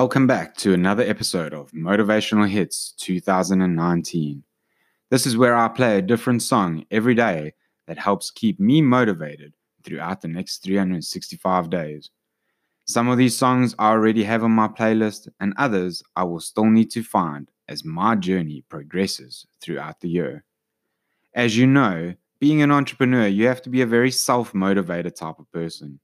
Welcome back to another episode of Motivational Hits 2019. This is where I play a different song every day that helps keep me motivated throughout the next 365 days. Some of these songs I already have on my playlist, and others I will still need to find as my journey progresses throughout the year. As you know, being an entrepreneur, you have to be a very self motivated type of person.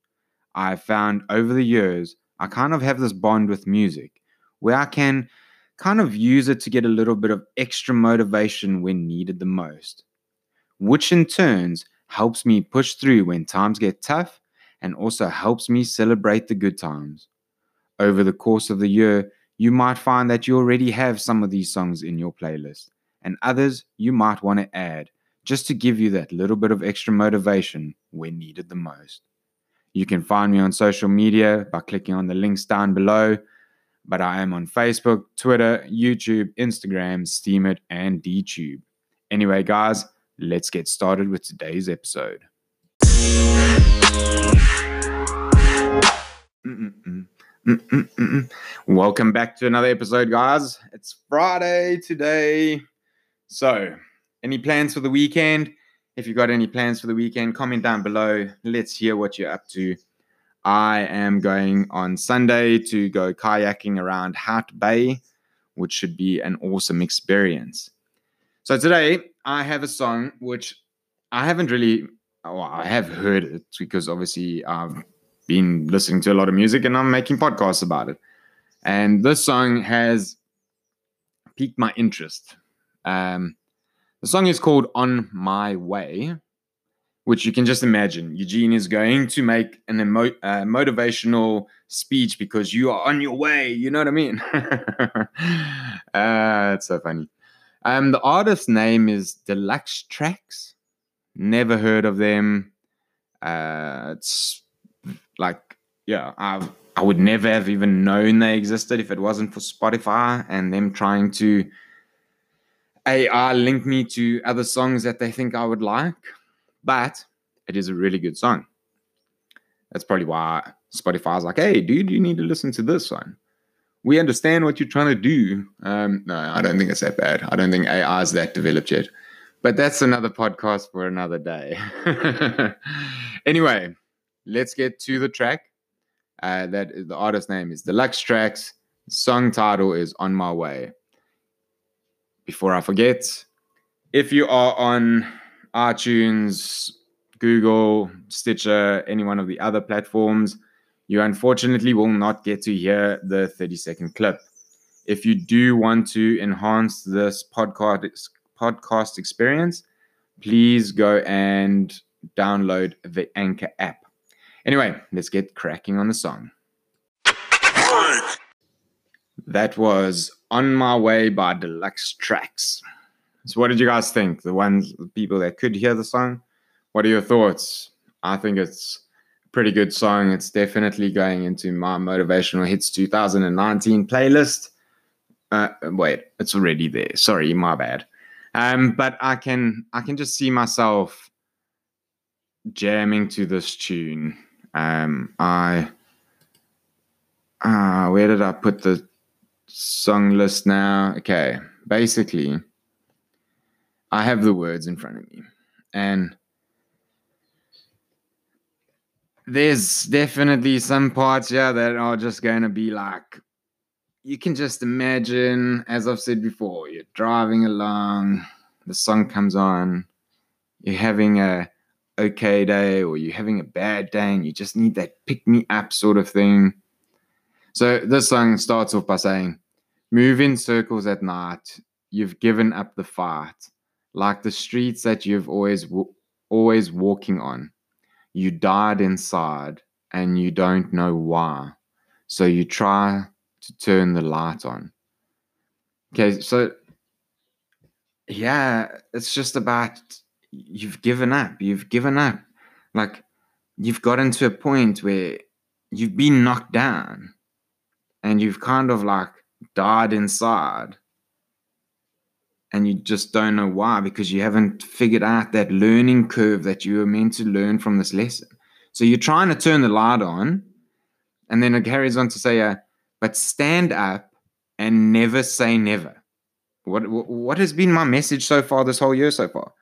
I have found over the years, I kind of have this bond with music where I can kind of use it to get a little bit of extra motivation when needed the most, which in turns helps me push through when times get tough and also helps me celebrate the good times. Over the course of the year, you might find that you already have some of these songs in your playlist, and others you might want to add just to give you that little bit of extra motivation when needed the most. You can find me on social media by clicking on the links down below. But I am on Facebook, Twitter, YouTube, Instagram, Steemit, and DTube. Anyway, guys, let's get started with today's episode. Mm-mm-mm. Mm-mm-mm. Welcome back to another episode, guys. It's Friday today. So, any plans for the weekend? If you've got any plans for the weekend, comment down below. Let's hear what you're up to. I am going on Sunday to go kayaking around Hout Bay, which should be an awesome experience. So today I have a song which I haven't really, well, I have heard it because obviously I've been listening to a lot of music and I'm making podcasts about it. And this song has piqued my interest. Um, the song is called On My Way, which you can just imagine. Eugene is going to make an emo- uh, motivational speech because you are on your way. You know what I mean? uh, it's so funny. Um, the artist's name is Deluxe Tracks. Never heard of them. Uh, it's like, yeah, I've, I would never have even known they existed if it wasn't for Spotify and them trying to AI link me to other songs that they think I would like, but it is a really good song. That's probably why Spotify's like, hey, dude, you need to listen to this one. We understand what you're trying to do. Um, no, I don't think it's that bad. I don't think AI is that developed yet. But that's another podcast for another day. anyway, let's get to the track. Uh, that the artist name is Deluxe Tracks. Song title is On My Way before I forget, if you are on iTunes, Google, Stitcher, any one of the other platforms, you unfortunately will not get to hear the 30 second clip. If you do want to enhance this podcast podcast experience, please go and download the Anchor app. Anyway, let's get cracking on the song. That was On My Way by Deluxe Tracks. So, what did you guys think? The ones, the people that could hear the song? What are your thoughts? I think it's a pretty good song. It's definitely going into my Motivational Hits 2019 playlist. Uh, wait, it's already there. Sorry, my bad. Um, but I can I can just see myself jamming to this tune. Um, I uh, where did I put the song list now. Okay, basically, I have the words in front of me, and there's definitely some parts yeah that are just going to be like you can just imagine as i've said before you're driving along the song comes on you're having a okay day or you're having a bad day and you just need that pick me up sort of thing so this song starts off by saying Move in circles at night. You've given up the fight, like the streets that you've always always walking on. You died inside and you don't know why. So you try to turn the light on. Okay, so yeah, it's just about you've given up. You've given up. Like you've gotten to a point where you've been knocked down and you've kind of like died inside and you just don't know why because you haven't figured out that learning curve that you were meant to learn from this lesson. So you're trying to turn the light on, and then it carries on to say, uh, but stand up and never say never. What, what has been my message so far this whole year so far?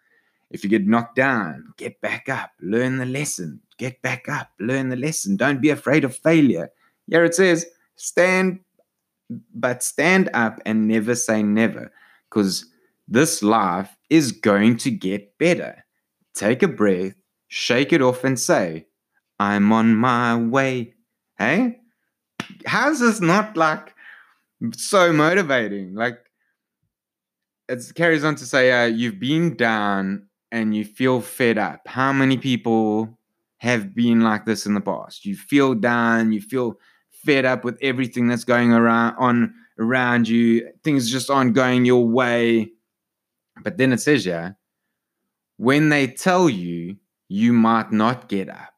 If you get knocked down, get back up, learn the lesson, get back up, learn the lesson. Don't be afraid of failure. Here it says, stand, but stand up and never say never, because this life is going to get better. Take a breath, shake it off, and say, I'm on my way. Hey? How's this not like so motivating? Like, it carries on to say, uh, you've been down and you feel fed up. How many people have been like this in the past? You feel down, you feel fed up with everything that's going around on around you. Things just aren't going your way. But then it says, yeah, when they tell you you might not get up,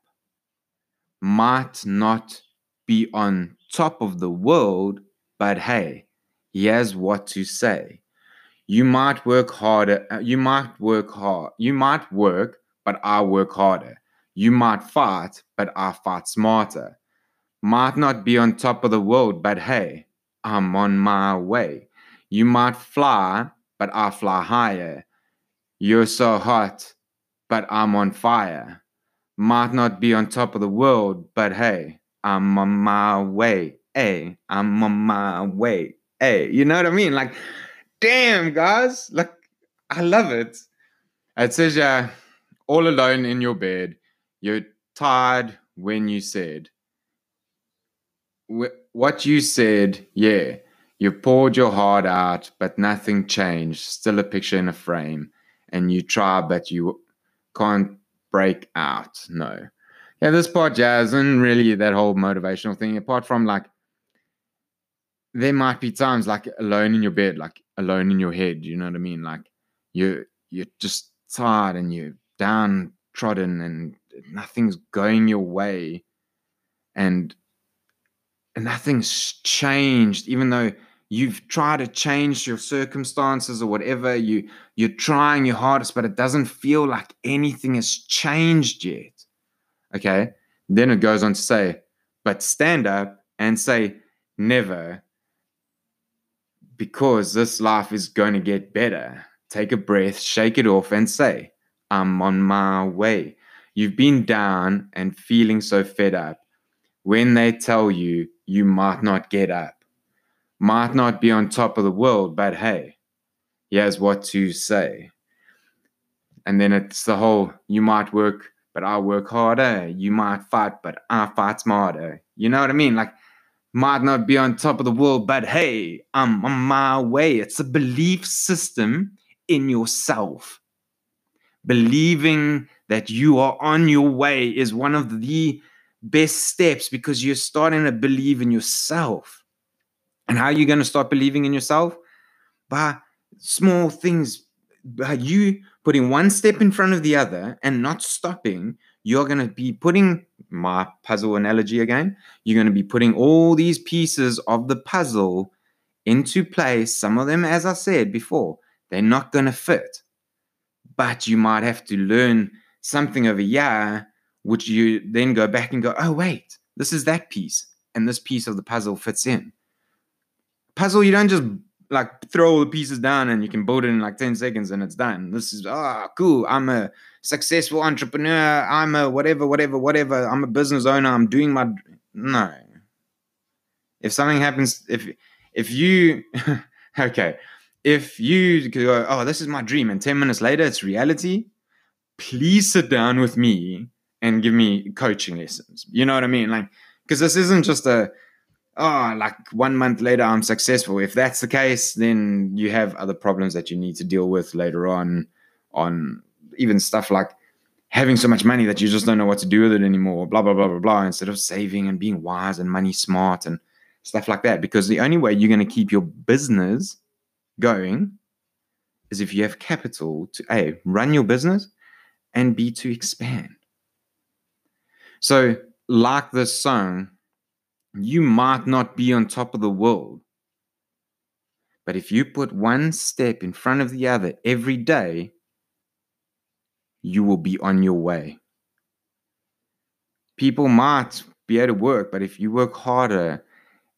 might not be on top of the world, but hey, here's what to say. You might work harder, uh, you might work hard, you might work, but I work harder. You might fight, but I fight smarter. Might not be on top of the world, but hey, I'm on my way. You might fly, but I fly higher. You're so hot, but I'm on fire. Might not be on top of the world, but hey, I'm on my way. Hey, I'm on my way. Hey, you know what I mean? Like, damn, guys. Like, I love it. It says, yeah, all alone in your bed. You're tired when you said, what you said, yeah, you poured your heart out, but nothing changed. Still a picture in a frame. And you try, but you can't break out. No. Yeah, this part, jazz, and really that whole motivational thing, apart from like, there might be times like alone in your bed, like alone in your head, you know what I mean? Like you're you're just tired and you're downtrodden and nothing's going your way. And and nothing's changed, even though you've tried to change your circumstances or whatever you you're trying your hardest but it doesn't feel like anything has changed yet okay? Then it goes on to say but stand up and say never because this life is going to get better. Take a breath shake it off and say i'm on my way you've been down and feeling so fed up when they tell you you might not get up, might not be on top of the world, but hey, here's what to say. And then it's the whole you might work, but I work harder. You might fight, but I fight smarter. You know what I mean? Like, might not be on top of the world, but hey, I'm on my way. It's a belief system in yourself. Believing that you are on your way is one of the best steps because you're starting to believe in yourself. And how are you going to start believing in yourself? By small things, by you putting one step in front of the other and not stopping. You're going to be putting my puzzle analogy again. You're going to be putting all these pieces of the puzzle into place. Some of them, as I said before, they're not going to fit. But you might have to learn something over here which you then go back and go, oh, wait, this is that piece. And this piece of the puzzle fits in. Puzzle, you don't just like throw all the pieces down and you can build it in like 10 seconds and it's done. This is, ah, oh, cool. I'm a successful entrepreneur. I'm a whatever, whatever, whatever. I'm a business owner. I'm doing my. No. If something happens, if, if you, okay, if you go, oh, this is my dream, and 10 minutes later it's reality, please sit down with me and give me coaching lessons. You know what I mean? Like, because this isn't just a, oh, like one month later I'm successful. If that's the case, then you have other problems that you need to deal with later on, on even stuff like having so much money that you just don't know what to do with it anymore, blah, blah, blah, blah, blah, instead of saving and being wise and money smart and stuff like that. Because the only way you're going to keep your business going is if you have capital to A, run your business and B, to expand. So, like this song, you might not be on top of the world. But if you put one step in front of the other every day, you will be on your way. People might be able to work, but if you work harder,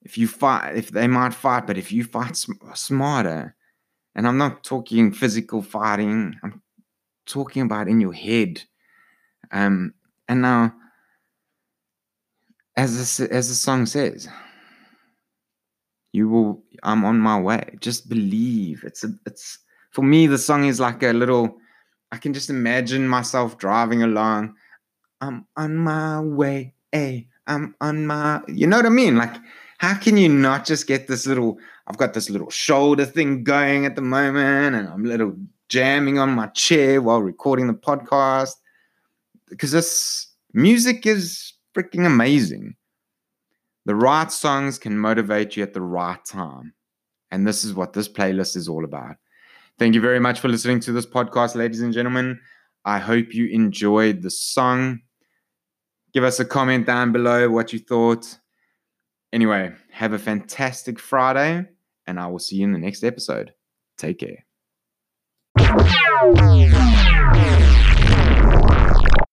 if you fight, if they might fight, but if you fight sm- smarter, and I'm not talking physical fighting, I'm talking about in your head. Um, and now, as the, as the song says, you will. I'm on my way. Just believe. It's a. It's for me. The song is like a little. I can just imagine myself driving along. I'm on my way. Hey, I'm on my. You know what I mean? Like how can you not just get this little i've got this little shoulder thing going at the moment and i'm little jamming on my chair while recording the podcast because this music is freaking amazing. The right songs can motivate you at the right time. And this is what this playlist is all about. Thank you very much for listening to this podcast ladies and gentlemen. I hope you enjoyed the song. Give us a comment down below what you thought. Anyway, have a fantastic Friday, and I will see you in the next episode. Take care.